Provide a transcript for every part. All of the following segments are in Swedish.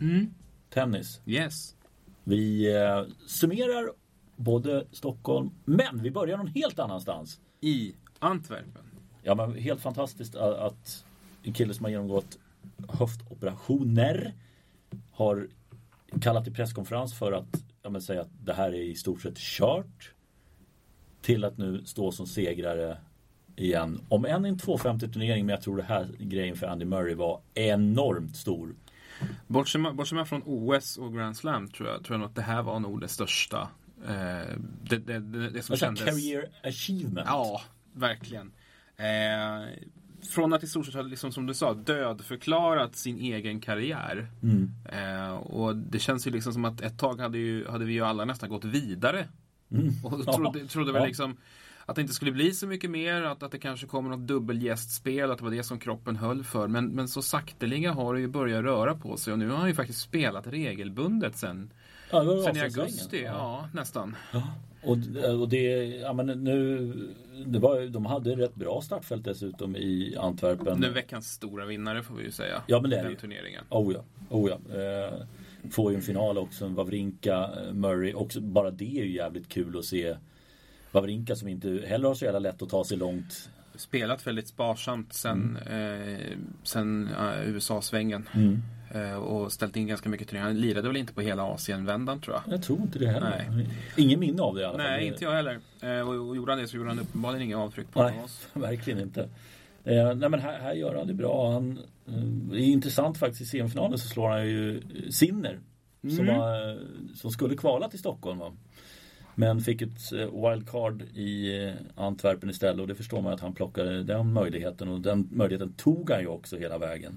Mm. tennis. Yes. Vi eh, summerar både Stockholm, men vi börjar någon helt annanstans. I Antwerpen. Ja, men helt fantastiskt att, att en kille som har genomgått höftoperationer har kallat till presskonferens för att ja, men, säga att det här är i stort sett kört. Till att nu stå som segrare igen. Om än i en 250 turnering, men jag tror det här grejen för Andy Murray var enormt stor. Bortser man, bortser man från OS och Grand Slam tror jag, tror jag att det här var nog det största. Eh, det, det, det, det som Alltså, kändes... career achievement. Ja, verkligen. Eh, från att i stort sett liksom, som du sa, dödförklarat sin egen karriär. Mm. Eh, och det känns ju liksom som att ett tag hade, ju, hade vi ju alla nästan gått vidare. Mm. Och trodde, trodde väl liksom att det inte skulle bli så mycket mer, att, att det kanske kommer något dubbelgästspel, att det var det som kroppen höll för. Men, men så sakteliga har det ju börjat röra på sig och nu har han ju faktiskt spelat regelbundet sen, Ja, sen i augusti. Ja, nästan. Och, och det, ja men nu, det var, de hade rätt bra startfält dessutom i Antwerpen. Den veckans stora vinnare får vi ju säga. Ja, men det är den ju. turneringen. Oh ja, oh ja. Eh, får ju en final också, Wawrinka, eh, Murray. Också, bara det är ju jävligt kul att se. Wawrinka som inte heller har så jävla lätt att ta sig långt. Spelat väldigt sparsamt sen, Mm. eh, sen eh, USA-svängen. Eh, och ställt in ganska mycket turneringar. Han lirade väl inte på hela Asienvändan tror jag. Jag tror inte det heller. Nej. Ingen minne av det i alla fall. Nej, inte jag heller. Eh, och, och gjorde han det så gjorde han uppenbarligen inga avtryck på Nej, oss. verkligen inte. Eh, nej men här, här gör han det bra. Han, eh, det är intressant faktiskt i semifinalen så slår han ju Sinner. Som, Mm. var, som skulle kvala till Stockholm. Va? Men fick ett eh, wildcard i eh, Antwerpen istället och det förstår man att han plockade den möjligheten och den möjligheten tog han ju också hela vägen.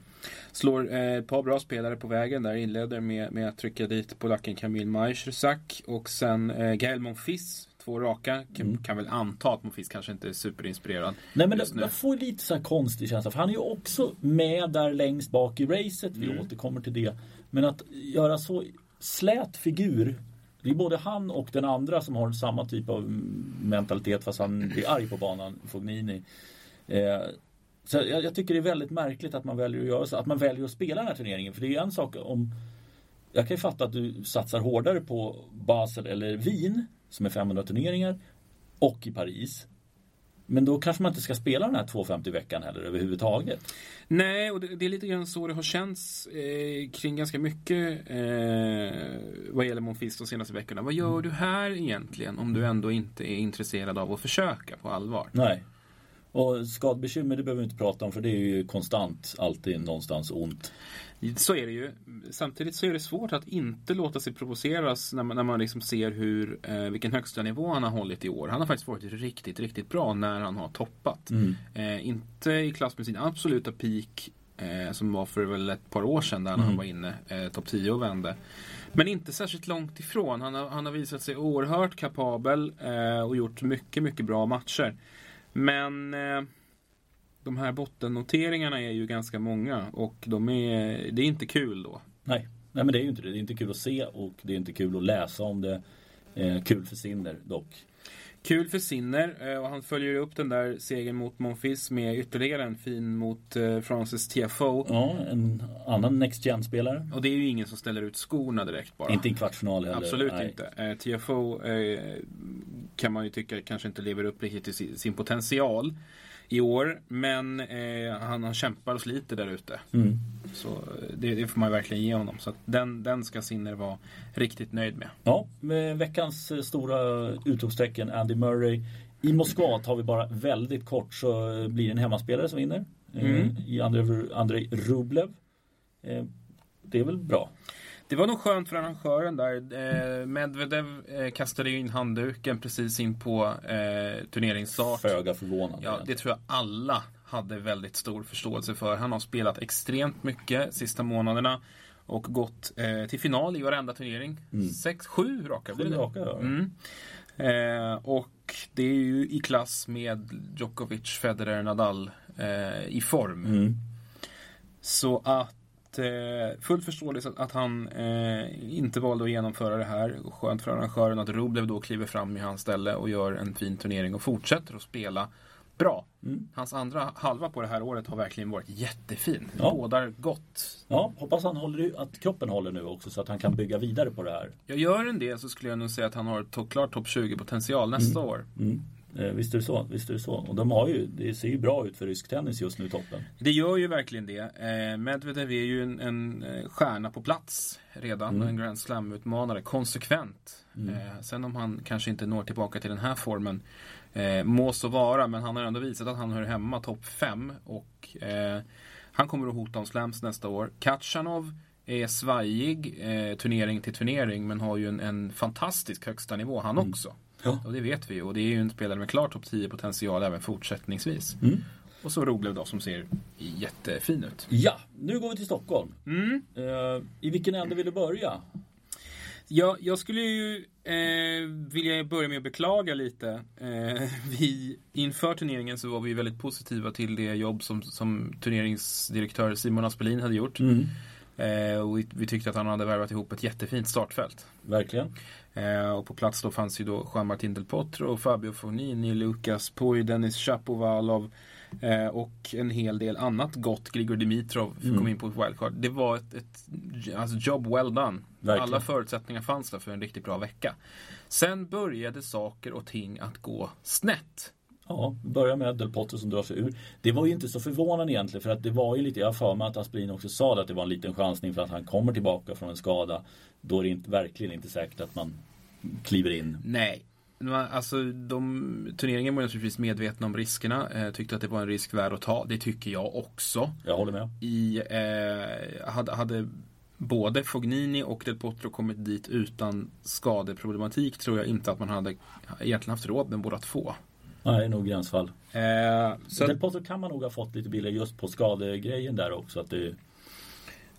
Slår eh, ett par bra spelare på vägen där. Inleder med, med att trycka dit polacken Kamil Majrzak och sen eh, Gael Monfils. Två raka. Kan, Mm. kan väl anta att Monfils kanske inte är superinspirerad. Nej men jag får lite så här konstig känsla för han är ju också med där längst bak i racet. Vi Mm. återkommer till det. Men att göra så slät figur. Det är både han och den andra som har samma typ av mentalitet fast han blir arg på banan, Fognini. Eh, så jag, jag tycker det är väldigt märkligt att man väljer att göra så. Att man väljer att spela den här turneringen. För det är en sak om Jag kan ju fatta att du satsar hårdare på Basel eller Wien som är 500 turneringar och i Paris. Men då kanske man inte ska spela den här 250 veckan heller överhuvudtaget. Nej, och det, det är lite grann så det har känts eh, kring ganska mycket eh, vad gäller Monfils de senaste veckorna. Vad gör du här egentligen om du ändå inte är intresserad av att försöka på allvar? Nej. Och skadbekymmer det behöver vi inte prata om för det är ju konstant alltid någonstans ont. Så är det ju. Samtidigt så är det svårt att inte låta sig provoceras när man, när man liksom ser hur, eh, vilken högsta nivå han har hållit i år. Han har faktiskt varit riktigt, riktigt bra när han har toppat. Eh, inte i klass med sin absoluta peak eh, som var för väl ett par år sedan där han var inne eh, topp 10 och vände. Men inte särskilt långt ifrån. Han har, han har visat sig oerhört kapabel eh, och gjort mycket, mycket bra matcher. Men eh, de här bottennoteringarna är ju ganska många och de är, det är inte kul då. Nej. Nej men det är ju inte det. Det är inte kul att se och det är inte kul att läsa om det. Eh, kul för Sinner dock. Kul för Sinner eh, och han följer upp den där segern mot Monfils med ytterligare en fin mot eh, Francis Tiafoe. Ja, en annan Next Gen-spelare. Och det är ju ingen som ställer ut skorna direkt bara. Inte i kvartsfinal heller. Absolut Nej. inte. Eh, TFO kan man ju tycka kanske inte lever upp riktigt till sin, potential i år. Men eh, han, han kämpar och sliter där ute. Mm. Så eh, det, det får man verkligen ge honom. Så den, den ska Sinner vara riktigt nöjd med. Ja, med veckans eh, stora utropstecken Andy Murray. I Moskva tar vi bara väldigt kort så eh, blir det en hemmaspelare som vinner. Mm. I Andrei, Andrei Rublev. Det är väl bra. Det var nog skönt för arrangören där. Eh, Medvedev eh, kastade ju in handduken precis in på eh, turneringsstart. Föga förvånande. Ja, det tror jag alla hade väldigt stor förståelse för. Han har spelat extremt mycket sista månaderna och gått eh, till final i varenda turnering. Sex, sju raka. Blir det? raka, ja. Mm. Eh, och det är ju i klass med Djokovic, Federer, Nadal eh, i form. Mm. Så att eh, fullt förståeligt att, att han eh, inte valde att genomföra det här. Skönt för arrangören att Rublev då kliver fram i hans ställe och gör en fin turnering och fortsätter att spela bra. Mm. Hans andra halva på det här året har verkligen varit jättefin. Ja. Bådar gott. Ja, hoppas han håller, att kroppen håller nu också så att han kan bygga vidare på det här. Jag gör en det så skulle jag nog säga att han har klart topp 20 potential nästa mm. år. Mm. Eh, visst är det så. Visst är det så. Och de har ju, det ser ju bra ut för rysk tennis just nu i toppen. Det gör ju verkligen det. Eh, Medvedev är ju en, en eh, stjärna på plats redan. Mm. En Grand Slam-utmanare. Konsekvent. Mm. Sen om han kanske inte når tillbaka till den här formen må så vara. Men han har ändå visat att han hör hemma topp 5. Och han kommer att hota om slams nästa år. Katjanov är svajig eh, turnering till turnering men har ju en, en fantastisk högsta nivå han mm. också. Ja. Och det vet vi och det är ju en spelare med klar topp 10 potential även fortsättningsvis. Mm. Och så Roblev då som ser jättefin ut. Ja, nu går vi till Stockholm. Mm. Uh, I vilken ände vill du börja? Ja, jag skulle ju eh, vilja börja med att beklaga lite. Eh, vi, inför turneringen så var vi väldigt positiva till det jobb som, som turneringsdirektör Simon Aspelin hade gjort. Mm. Eh, och vi, vi, tyckte att han hade värvat ihop ett jättefint startfält. Verkligen. Eh, och på plats då fanns ju då Jean-Martin Del Potro, Fabio Fognini, Lukas Poi, Dennis Chapovalov eh, och en hel del annat gott. Grigor Dimitrov mm. kom in på ett wildcard. Det var ett, ett alltså job well done. Verkligen. Alla förutsättningar fanns där för en riktigt bra vecka. Sen började saker och ting att gå snett. Ja, börja med Del Potro som drar sig ur. Det var ju inte så förvånande egentligen för att det var ju lite, jag har för mig att Aspelin också sa att det var en liten chansning för att han kommer tillbaka från en skada. Då är det inte, verkligen inte säkert att man kliver in. Nej. Alltså, de, turneringen var naturligtvis medvetna om riskerna. Eh, tyckte att det var en risk värd att ta. Det tycker jag också. Jag håller med. I, eh, hade, hade både Fognini och Del Potro kommit dit utan skadeproblematik tror jag inte att man hade egentligen haft råd med båda två. Nej, nog gränsfall. Eh, så Del Potro kan man nog ha fått lite billigare just på skadegrejen där också. Att det...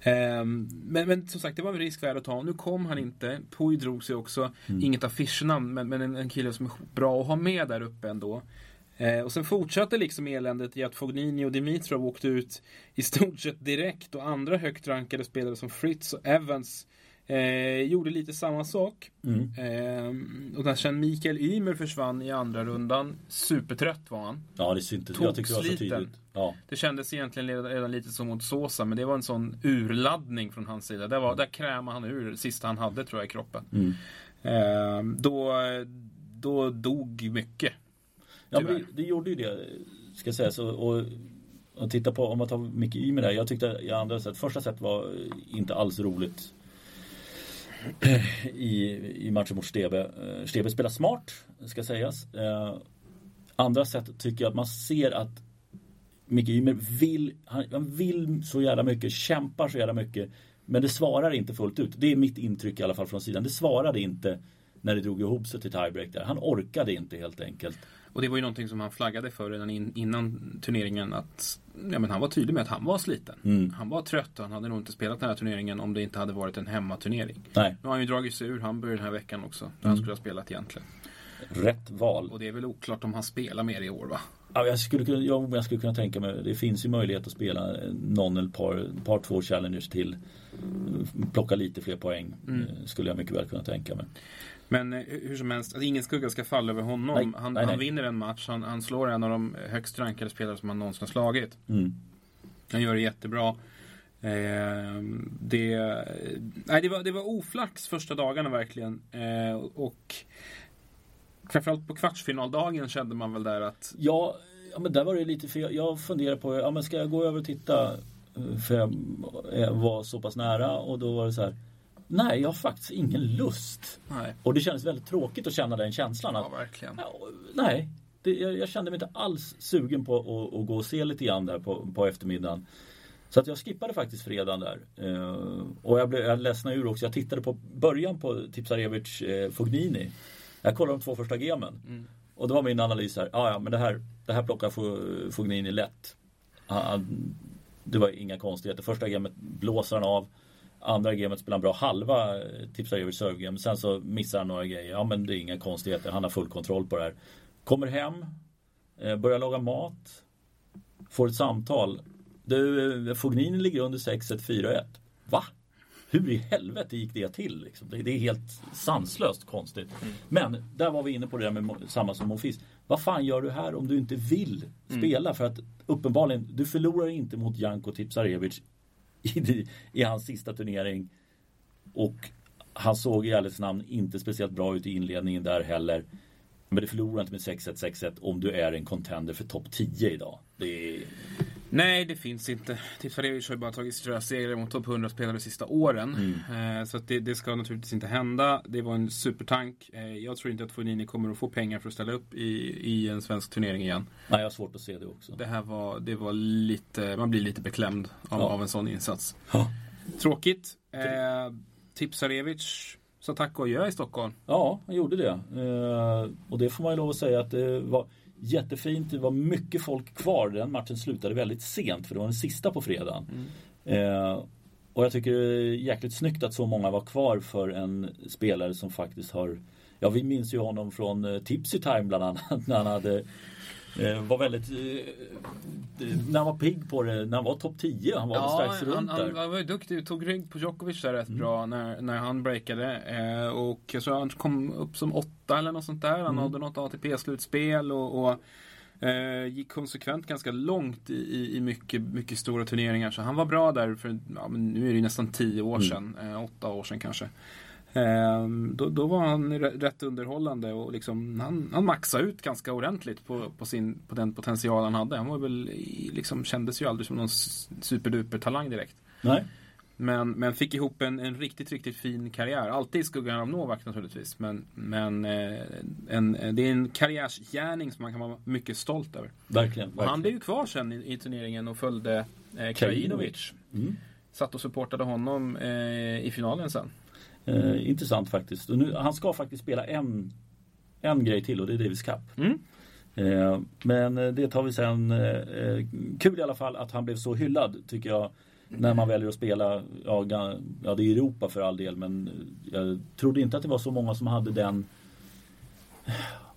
Eh, men, men som sagt, det var en risk värd att ta. Nu kom han inte. Pui drog sig också. Mm. Inget affischnamn, men, men en, en, kille som är bra att ha med där uppe ändå. Eh, och sen fortsatte liksom eländet i att Fognini och Dimitrov åkte ut i stort sett direkt och andra högt rankade spelare som Fritz och Evans Eh, gjorde lite samma sak. Mm. Eh, och där sen Mikael Ymer försvann i andra rundan. Supertrött var han. Ja, det syntes. Jag tycker det var så tydligt. Ja. Det kändes egentligen redan, redan lite som mot Sosa, men det var en sån urladdning från hans sida. Där, var, där krämade han ur det sista han hade tror jag i kroppen. Mm. Eh, då, då dog mycket. Ja, det, det, gjorde ju det, ska sägas. Så, och, och titta på, om man tar Micke Ymer där. Jag tyckte i andra set, första set var inte alls roligt i, i matchen mot Stebe. Eh, Stebe spelar smart, ska sägas. Eh, andra sätt tycker jag att man ser att Micke Ymer vill, han, han, vill så jävla mycket, kämpar så jävla mycket. Men det svarar inte fullt ut. Det är mitt intryck i alla fall från sidan. Det svarade inte när det drog ihop sig till tiebreak där. Han orkade inte helt enkelt. Och det var ju någonting som han flaggade för redan in, innan turneringen. Att ja, men Han var tydlig med att han var sliten. Mm. Han var trött och han hade nog inte spelat den här turneringen om det inte hade varit en hemmaturnering. Nej. Nu har han ju dragit sig ur Hamburg den här veckan också. Där mm. han skulle ha spelat egentligen. Rätt val. Och det är väl oklart om han spelar mer i år va? Ja, jag, skulle kunna, jag, jag skulle kunna tänka mig, det finns ju möjlighet att spela någon eller par, par två challengers till. Plocka lite fler poäng. Mm. Eh, skulle jag mycket väl kunna tänka mig. Men eh, hur som helst, att ingen skugga ska falla över honom. Nej, han, nej, han vinner en match, han, han, slår en av de högst rankade spelare som han någonsin har slagit. Mm. Han gör det jättebra. Eh, det, nej, det, var, det var oflax första dagarna verkligen. Eh, och framförallt på kvartsfinaldagen kände man väl där att... Ja, ja men där var det lite fel. Jag funderade på, ja men ska jag gå över och titta? För jag var så pass nära och då var det så här Nej, jag har faktiskt ingen lust. Nej. Och det kändes väldigt tråkigt att känna den känslan. Att, ja, verkligen. nej, det, jag, jag, kände mig inte alls sugen på att, att, gå och se lite grann där på, på eftermiddagen. Så att jag skippade faktiskt fredagen där. Uh, och jag, blev, jag ledsnade ur också. Jag tittade på början på Tipsarevic eh, Fognini. Jag kollade de två första gemen. Mm. Och då var min analys här. Ah, ja, men det här, det här plockar Fognini lätt. Han, det var inga konstigheter. Första gemet blåser han av. Andra gamet spelar han bra halva eh, tipsar över servegame. Sen så missar han några grejer. Ja men det är inga konstigheter. Han har full kontroll på det här. Kommer hem. Eh, börjar laga mat. Får ett samtal. Du, eh, Fognini ligger under 6-1, 4-1. Va? hur i helvete gick det till? Liksom? Det, är helt sanslöst konstigt. Mm. Men där var vi inne på det där med samma som Monfils. Vad fan gör du här om du inte vill mm. spela? För att uppenbarligen, du förlorar inte mot Janko Tipsarevic i, i hans sista turnering. Och han såg i ärlighetens namn inte speciellt bra ut i inledningen där heller. Men det förlorar inte med 6-1, 6-1 om du är en contender för topp 10 idag. Det är... Nej, det finns inte. Tipsarevic har ju bara tagit stora segrar mot topp 100-spelare de sista åren. Mm. Eh, så det, det, ska naturligtvis inte hända. Det var en supertank. Eh, jag tror inte att Fognini kommer att få pengar för att ställa upp i, i en svensk turnering igen. Nej, jag har svårt att se det också. Det här var, det var lite, man blir lite beklämd av, ja. av en sån insats. Ja. Tråkigt. Eh, Tipsarevic sa tack och adjö i Stockholm. Ja, han gjorde det. Eh, och det får man ju lov att säga att det var jättefint. Det var mycket folk kvar. Den matchen slutade väldigt sent för det var den sista på fredagen. Mm. Eh, och jag tycker det är jäkligt snyggt att så många var kvar för en spelare som faktiskt har Ja vi minns ju honom från eh, Tipsy Time bland annat när han hade var väldigt... Eh, när han var pigg på det, när han var topp 10. Han var ja, strax runt han, där. Han var duktig, tog rygg på Djokovic där rätt mm. bra när, när han breakade. Eh, och jag tror han kom upp som åtta eller något sånt där. Han mm. nådde något ATP-slutspel och, och eh, gick konsekvent ganska långt i, i, mycket, mycket stora turneringar. Så han var bra där för, ja, men nu är det nästan tio år mm. sedan. Eh, åtta år sedan kanske. Ehm, då, då, var han rätt underhållande och liksom, han, han maxade ut ganska ordentligt på, på, sin, på den potential han hade. Han var väl, liksom, kändes ju aldrig som någon superduper talang direkt. Nej. Men, men fick ihop en, en riktigt, riktigt fin karriär. Alltid i skuggan av Novak naturligtvis. Men, men eh, en, det är en karriärsgärning som man kan vara mycket stolt över. Verkligen. verkligen. han blev ju kvar sen i, i turneringen och följde eh, Krajinovic. Mm. Satt och supportade honom eh, i finalen sen. Eh, intressant faktiskt. Nu, han ska faktiskt spela en, en grej till och det är Davis Cup. Mm. Eh, men eh, det tar vi sen. Eh, eh, kul i alla fall att han blev så hyllad tycker jag. När man väljer att spela, ja, ja det är Europa för all del men jag trodde inte att det var så många som hade den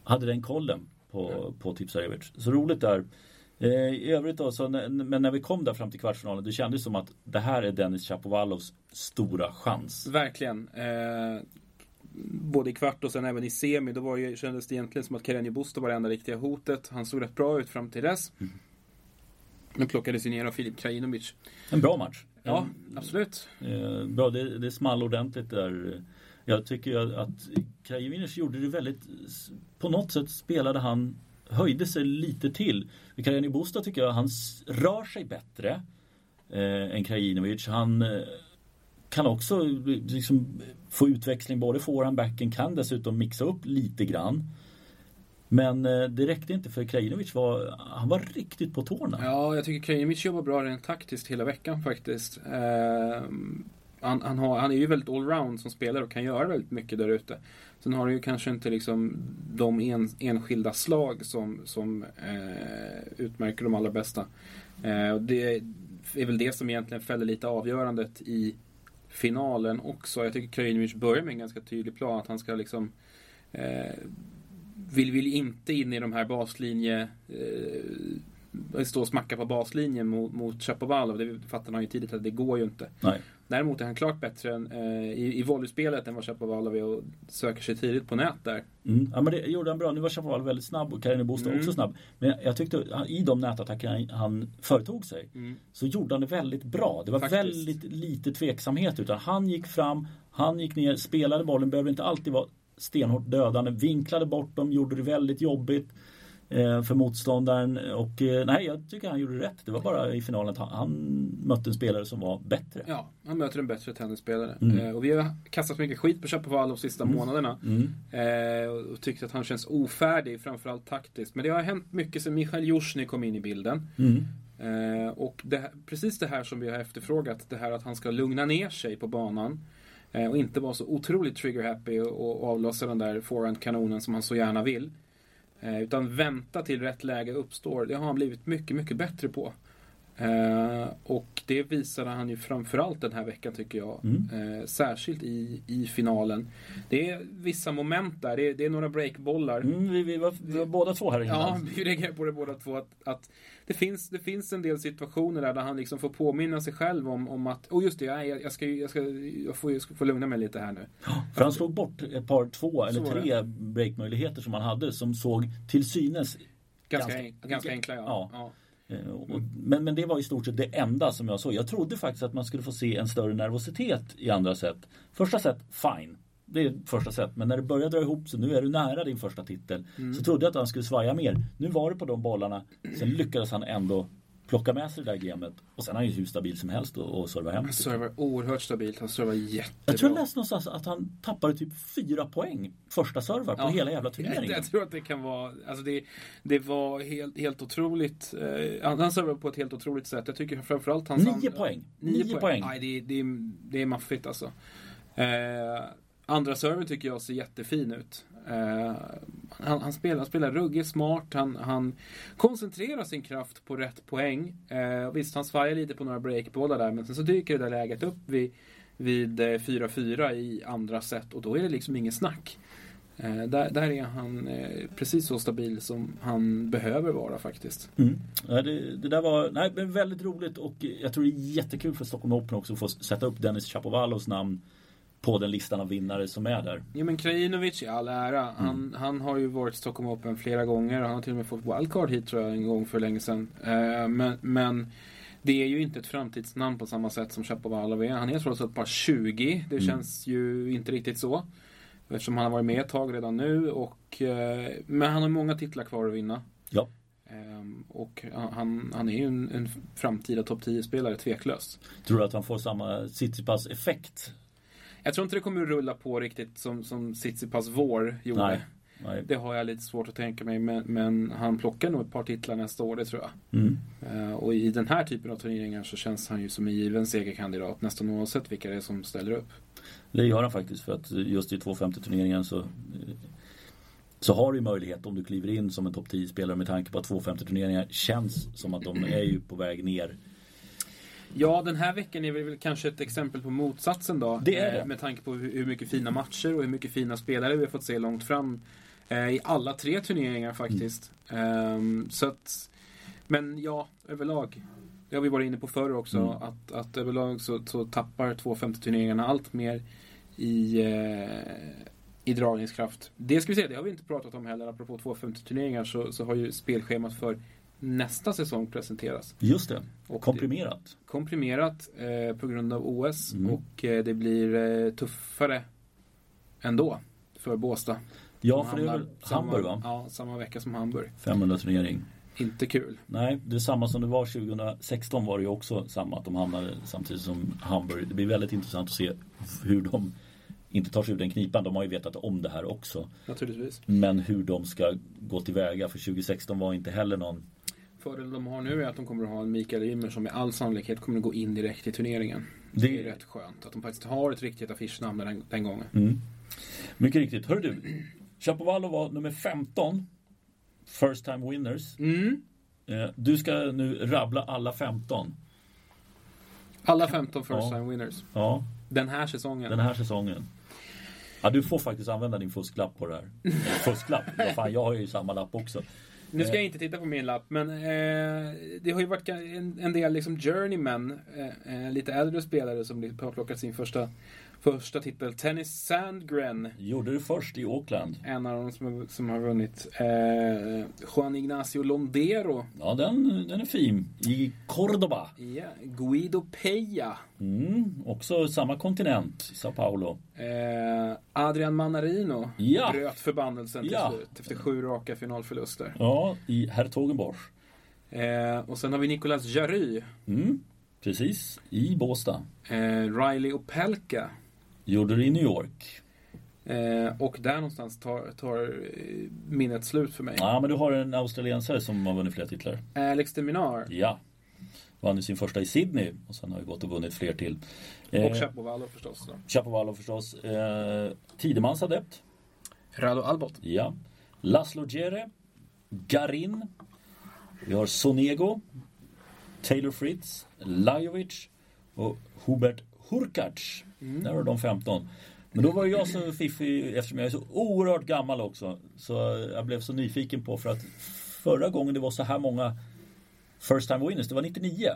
hade den kollen på, på Tipsarevic. Så roligt där. Eh, I övrigt då, så, men när vi kom där fram till kvartsfinalen, det kändes som att det här är Dennis Chapovalovs stora chans. Verkligen. Eh, både i kvart och sen även i semi, då var ju, kändes det egentligen som att Carreño Busto var det enda riktiga hotet. Han såg rätt bra ut fram till dess. Mm. Men plockades ju ner av Filip Krajinovic. En bra match. Ja, absolut. Eh, bra, det, det small ordentligt där. Jag tycker att Krajinovic gjorde det väldigt... På något sätt spelade han höjde sig lite till. Karjani Busta tycker jag, han rör sig bättre eh, än Krajinovic. Han eh, kan också eh, liksom, få utväxling både forehand backen, kan dessutom mixa upp lite grann. Men eh, det räckte inte för Krajinovic var, han var riktigt på tårna. Ja, jag tycker Krajinovic jobbar bra rent taktiskt hela veckan faktiskt. Eh, han, han, har, han är ju väldigt allround som spelare och kan göra väldigt mycket där ute. Sen har han ju kanske inte liksom de en, enskilda slag som, som eh, utmärker de allra bästa. Eh, det är väl det som egentligen fäller lite avgörandet i finalen också. Jag tycker Krajinovic börjar med en ganska tydlig plan att han ska liksom eh, vill, vill inte in i de här baslinje eh, stå och smacka på baslinjen mot, mot Chapovalov. Det fattar han ju tidigt att det går ju inte. Nej. Däremot är han klart bättre än, eh, i, i volleyspelet än vad Chapovalov är och söker sig tidigt på nät där. Mm. Ja men det gjorde han bra. Nu var Chapovalov väldigt snabb och Karin Bostad mm. också snabb. Men jag tyckte i de nätattacker han företog sig mm. så gjorde han det väldigt bra. Det var Faktiskt. väldigt lite tveksamhet utan han gick fram, han gick ner, spelade bollen, behöver inte alltid vara stenhårt dödande, vinklade bort dem, gjorde det väldigt jobbigt. Eh, för motståndaren. Och eh, nej, jag tycker han gjorde rätt. Det var bara i finalen att han, han mötte en spelare som var bättre. Ja, han möter en bättre tennisspelare. Mm. Eh, och vi har kastat mycket skit på Chapovalov de sista mm. månaderna. Mm. Och tyckt att han känns ofärdig, framförallt taktiskt. Men det har hänt mycket sen Michail Jusjny kom in i bilden. Mm. Och det, precis det här som vi har efterfrågat, det här att han ska lugna ner sig på banan. Och inte vara så otroligt trigger-happy och, och avlossa den där forehand-kanonen som han så gärna vill. Eh, utan vänta till rätt läge uppstår. Det har han blivit mycket, mycket bättre på. Eh, och det visade han ju framförallt den här veckan tycker jag. Mm. Eh, särskilt i, i finalen. Det är vissa moment där. Det är, det är några breakbollar. Mm, vi, vi, var, vi var båda två här innan. Ja, vi reagerar på det båda två. Att, att det, finns, det finns en del situationer där, där han liksom får påminna sig själv om, om att oh just det, jag, jag, ska, jag, ska, jag, får, jag ska få lugna mig lite här nu. För han slog bort ett par, två eller tre breakmöjligheter som han hade som såg till synes Ganska, Ganska- ganska enkla ja. Ja. ja. Eh, Men, men det var i stort sett det enda som jag såg. Jag trodde faktiskt att man skulle få se en större nervositet i andra set. Första set, fine. Det är första set. Men när det börjar dra ihop sig, nu är du nära din första titel. Så trodde jag att han skulle svaja mer. Nu var det på de bollarna. Sen lyckades han ändå plocka med sig det där gamet. Och sen är han ju hur stabil som helst och, och serva hem. Han servar oerhört stabilt. Han servar jättebra. Jag tror jag läste någonstans att han tappade typ fyra poäng första servar på Ja. hela jävla jag, turneringen. jag tror att det kan vara, alltså det, det var helt, helt otroligt. Eh, han, han servar på ett helt otroligt sätt. Jag tycker framförallt hans... Nio andra- poäng. Nio, poäng. poäng. Nej, det, är- det, det är maffigt alltså. Eh, andra serven tycker jag ser jättefin ut. Eh, han, han, spelar, han spelar ruggigt smart. Han, han koncentrerar sin kraft på rätt poäng. Eh, visst, han svajar lite på några breakbollar där, men sen så dyker det där läget upp vid, vid eh, 4-4 i andra set och då är det liksom inget snack. Eh, där, där är han eh, precis så stabil som han behöver vara faktiskt. Mm. Ja, det, det där var nej, men väldigt roligt och jag tror det är jättekul för Stockholm Open också att få sätta upp Dennis Chapovalos namn på den listan av vinnare som är där. Ja men Krajinovic i all ära. Mm. Han, han har ju varit Stockholm Open flera gånger. Han har till och med fått wildcard hit tror jag en gång för länge sedan. Eh, men, men det är ju inte ett framtidsnamn på samma sätt som Chapovalov är. Han är trots allt bara 20. Det Mm. känns ju inte riktigt så. Eftersom han har varit med ett tag redan nu. Och, eh, men han har många titlar kvar att vinna. Ja. Ehm, och han, han är ju en, en framtida topp 10-spelare, tveklöst. Tror du att han får samma Tsitsipas effekt? Jag tror inte det kommer att rulla på riktigt som, som Tsitsipas vår gjorde. Nej. Nej. Det har jag lite svårt att tänka mig, men, men han plockar nog ett par titlar nästa år, det tror jag. Mm. Eh, och i den här typen av turneringar så känns han ju som en given segerkandidat nästan oavsett vilka det är som ställer upp. Det gör han faktiskt för att just i 250 turneringen så så har du ju möjlighet om du kliver in som en topp 10-spelare med tanke på att 250 turneringar känns som att de är ju på väg ner. Ja, den här veckan är väl kanske ett exempel på motsatsen då. Det är eh, det. Med tanke på hur, mycket fina matcher och hur mycket fina spelare vi har fått se långt fram. Eh, I alla tre turneringar faktiskt. Ehm, så att, men ja, överlag. Det har vi varit inne på förr också. Mm. Att, att överlag så, så tappar 250-turneringarna allt mer i, eh, i dragningskraft. Det ska vi se, det har vi inte pratat om heller. Apropå 250-turneringar så, så har ju spelschemat för nästa säsong presenterats. Just det, Och komprimerat. komprimerat eh, på grund av OS Mm. och eh, det blir eh, tuffare ändå för Båstad. Ja, för det är väl samma- Hamburg va? Ja, samma vecka som Hamburg. 500 turnering. Inte kul. Nej, det är samma som det var 2016 var det ju också samma att de hamnade samtidigt som Hamburg. Det blir väldigt intressant att se hur de inte tar sig ur den knipan. De har ju vetat om det här också. Naturligtvis. Men hur de ska gå tillväga för 2016 var inte heller någon Fördelen de har nu är att de kommer att ha en Mikael Ymer som med all sannolikhet kommer att gå in direkt i turneringen. Det, Det- är rätt skönt att de faktiskt har ett riktigt affischnamn den, den gången. Mm. Mycket riktigt. Hör du, Chapovalov var nummer 15. First time winners. Mm. Eh, Du ska nu rabbla alla 15. Alla 15 first Ja. time winners. Ja, Den här säsongen. den här säsongen. Ja, du får faktiskt använda din fusklapp på det här. Fusklapp? Vad fan, jag har ju samma lapp också. Nu ska jag inte titta på min lapp, men eh, det har ju varit en, en del liksom journeymen, eh, eh, lite äldre spelare som har plockat sin första, första titel. Tennis Sandgren, Gjorde du först i Auckland. en av dem som, som har vunnit. Eh, Juan Ignacio Londero, Ja, den, den är fin. I Cordoba. ja, Guido Peja, Mm, också samma kontinent, Sao Paulo. eh, Adrian Manarino Ja. bröt förbannelsen till Ja. slut efter sju raka finalförluster. Ja, i Hertogenbosch. Eh, och sen har vi Nicolas Jarry, Mm, precis, i Båstad. eh, Riley Opelka. Gjorde det i New York. Eh, och där någonstans tar, tar eh, minnet slut för mig. Ja, men du har en australiensare som har vunnit flera titlar. Alex de Minar Ja. Vann ju sin första i Sydney och sen har ju gått och vunnit fler till. Eh, och Chapovalov förstås. Då. Chapovalov förstås. Eh, Tidemans adept. Rado Albot. Ja. Laszlo Djere. Garin. Vi har Sonego. Taylor Fritz, Lajovic och Hubert Hurkacz. Mm. Där var de 15. Men då var jag så fiffig eftersom jag är så oerhört gammal också. Så jag blev så nyfiken på för att förra gången det var så här många First time winners, det var 99.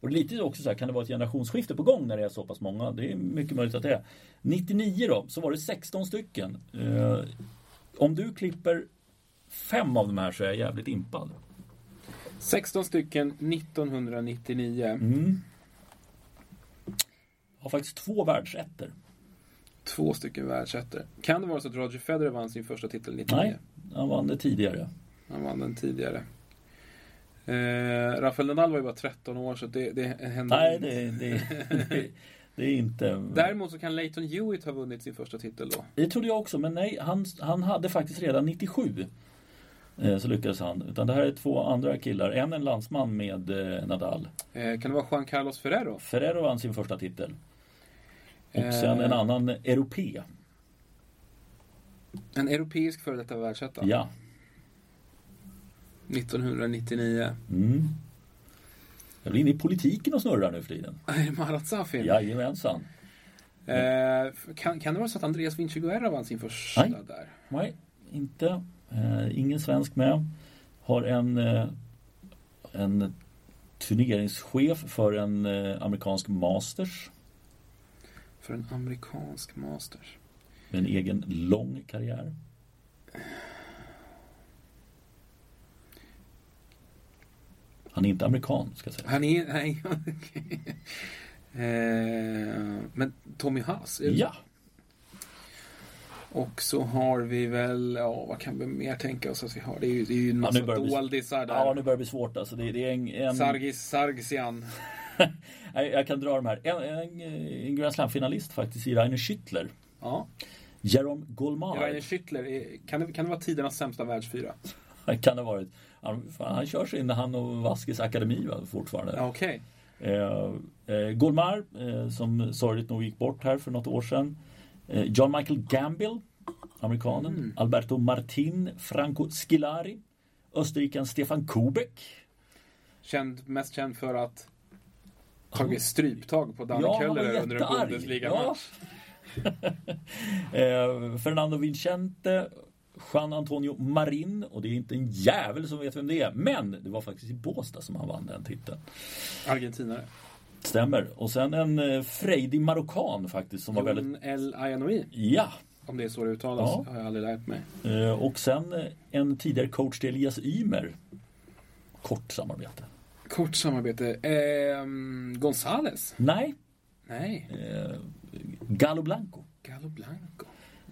Och lite också så här, kan det vara ett generationsskifte på gång när det är så pass många? Det är mycket möjligt att det är. 99 då, så var det 16 stycken. Eh, om du klipper fem av de här så är jag jävligt impad. 16 stycken 1999. Mm. Har faktiskt två världsettor. Två stycken världsettor. Kan det vara så att Roger Federer vann sin första titel 99? Nej, han vann det tidigare. Han vann den tidigare. Eh, Rafael Nadal var ju bara 13 år så det, det hände Nej, det, det, det, det är inte... Däremot så kan Leighton Hewitt ha vunnit sin första titel då. Det trodde jag också, men nej, han, han hade faktiskt redan 97 eh, så lyckades han. Utan det här är två andra killar. En en landsman med eh, Nadal. Eh, kan det vara Juan Carlos Ferrero? Ferrero vann sin första titel. Och Eh. sen en annan europé. En europeisk före detta världsetta. Ja. 1999. Mm. Jag blir inne i politiken och snurrar nu för tiden. Är Marat Safin? Jajamensan. Eh, kan, kan det vara så att Andreas Vinciguerra vann sin första Nej. där? Nej, inte. Eh, ingen svensk med. Har en, eh, en turneringschef för en eh, amerikansk masters. För en amerikansk masters. Med en egen lång karriär. Han är inte amerikan, ska jag säga. Han är... Nej, okej. eh, men Tommy Haas? Ja, Och så har vi väl, ja vad kan vi mer tänka oss att vi har? Det är ju, det är ju en massa bli- doldisar där. ja nu börjar det bli svårt alltså. Det, det är en, en, Sargis Sargsian. Jag kan dra de här. En, en, en Grand Slam-finalist faktiskt i Rainer Schüttler. Ja. Jerome Golmar. Ryan Schüttler, är- kan det, kan det vara tidernas sämsta världsfyra? Kan det ha varit. Han, fan, han kör sig in han och Vaskes akademi va, fortfarande. Okej. Eh, eh, Golmar, eh, som sorgligt nog gick bort här för något år sedan. Eh, John Michael Gambill, amerikanen. Mm. Alberto Martin, Franco Skilari. Österrikaren Stefan Kubek. Känd, mest känd för att tagit stryptag på Danne Ja, Köllerö under en. Bundesliga-match. eh, Fernando Vincente, Juan Antonio Marin och det är inte en jävel som vet vem det är. Men det var faktiskt i Båstad som han vann den titeln. Argentinare. Stämmer. Och sen en eh, frejdig marockan faktiskt som var väldigt... Jon El Ayanoui. Ja. Om det är så det uttalas. Ja. Har jag aldrig lärt mig. Eh, och sen eh, en tidigare coach till Elias Ymer. Kort samarbete. Kort samarbete. Eh, Gonzales? Nej. Nej. Eh, Gallo Blanco. Gallo Blanco.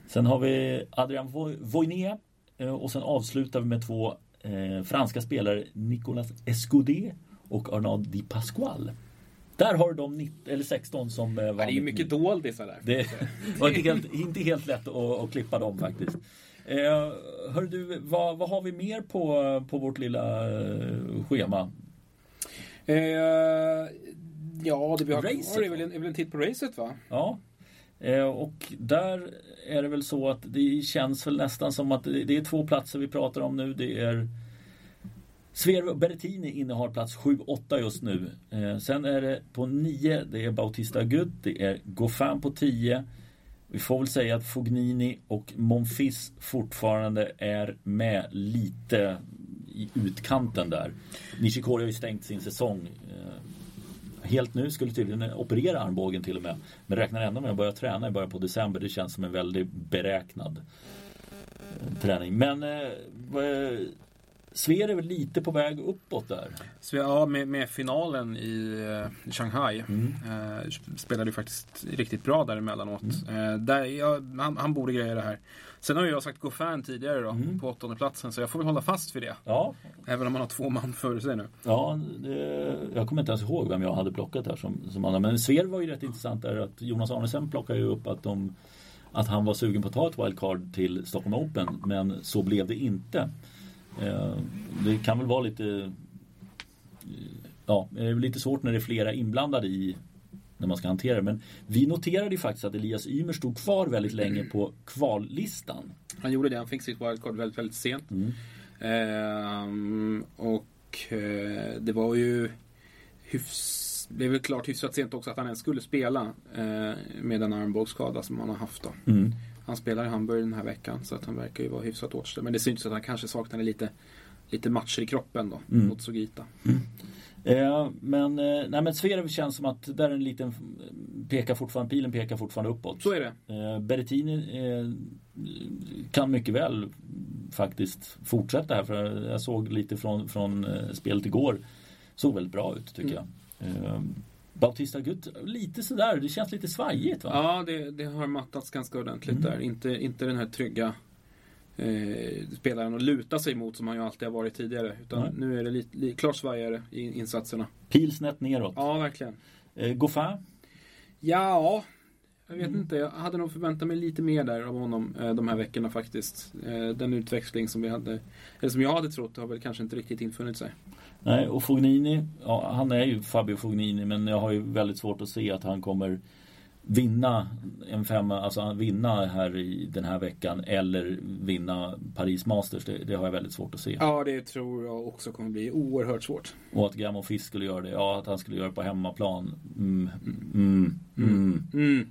Sen har vi Adrian Vo- Voiné. Eh, och sen avslutar vi med två eh, franska spelare. Nicolas Escudé och Arnaud Di Pasquale. Där har du de 19, eller 16 som eh, Ja, vann. det är ju mycket doldisar där. Det var inte helt, inte helt lätt att, att klippa dem faktiskt. Eh, hör du, vad, vad har vi mer på, på vårt lilla eh, schema? Eh, ja, det vi har kvar är väl en, är väl en titt på racet va? Ja. Eh, och där är det väl så att det känns väl nästan som att det, det är två platser vi pratar om nu. Det är Sverve och Berrettini innehar plats 7-8 just nu. Eh, sen är det på 9, det är Bautista Agut, det är Goffin på 10. Vi får väl säga att Fognini och Monfils fortfarande är med lite i utkanten där. Nishikori har ju stängt sin säsong eh, helt nu. Skulle tydligen operera armbågen till och med. Men räknar ändå med att börja träna i början på december. Det känns som en väldigt beräknad eh, träning. Men eh, vad- Sver är väl lite på väg uppåt där. Ja, med, med finalen i eh, Shanghai Mm. eh, spelade ju faktiskt riktigt bra där emellanåt. Eh, där, ja, han, han borde greja det här. Sen har jag sagt Goffin tidigare då, Mm. på åttonde platsen så jag får väl hålla fast vid det. Ja, Även om man har två man före sig nu. ja det, jag kommer inte ens ihåg vem jag hade plockat där som, som andra. Men Sver var ju rätt intressant där att Jonas Arnesen plockade ju upp att, de, att han var sugen på att ta ett wildcard till Stockholm Open. Men så blev det inte. Eh, det kan väl vara lite Ja, det är väl lite svårt när det är flera inblandade i när man ska hantera det. Men vi noterade ju faktiskt att Elias Ymer stod kvar väldigt länge på kvallistan. Han gjorde det, han fick sitt wildcard väldigt, väldigt sent. Mm. Ehm, och eh, det var ju hyfs, är väl klart hyfsat sent också att han ens skulle spela eh, med den armbågsskada som han har haft då. Mm. Han spelar i Hamburg den här veckan så att han verkar ju vara hyfsat återställd. Men det syns att han kanske saknade lite, lite matcher i kroppen då Mm. mot Sugita. Eh, men, eh, nej, men Zverev känns som att där är en liten pekar fortfarande, pilen pekar fortfarande uppåt. Så är det. Eh, Berrettini eh, kan mycket väl faktiskt fortsätta här. För jag såg lite från, från eh, spelet igår. Såg väldigt bra ut tycker Mm. jag. Eh, Bautista Gutt, lite sådär. Det känns lite svajigt va? Ja, det, det har mattats ganska ordentligt Mm. där. Inte, inte den här trygga eh, spelaren att luta sig mot som han ju alltid har varit tidigare. Utan Nej. nu är det lite, lite klart svajigare i insatserna. Pil snett neråt. Ja, verkligen. Eh, Goffin? Ja, jag vet Mm. inte. Jag hade nog förväntat mig lite mer där av honom eh, de här veckorna faktiskt. Eh, den utväxling som vi hade, eller som jag hade trott, har väl kanske inte riktigt infunnit sig. Nej, och Fognini, ja, han är ju Fabio Fognini men jag har ju väldigt svårt att se att han kommer vinna en femma, alltså vinna här i den här veckan eller vinna Paris Masters. Det, det har jag väldigt svårt att se. Ja, det tror jag också kommer bli oerhört svårt. Och att Graham Fisk skulle göra det, ja att han skulle göra det på hemmaplan. Mm, mm, mm. Mm.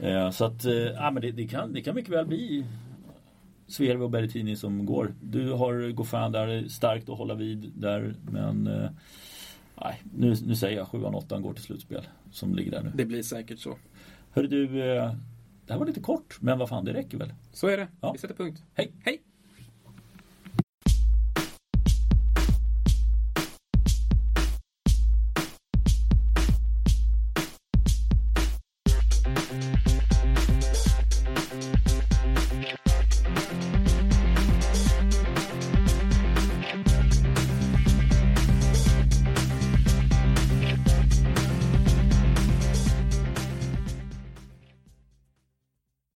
Eh, så att, eh, ja men det, det, kan, det kan mycket väl bli Zverev och Berrettini som går. Du har Goffin där, starkt att hålla vid där men eh, Nej, nu, nu säger jag 7 8 går till slutspel som ligger där nu. Det blir säkert så. Hörru du, eh, det här var lite kort men vad fan det räcker väl? Så är det. Ja. Vi sätter punkt. Hej! Hej!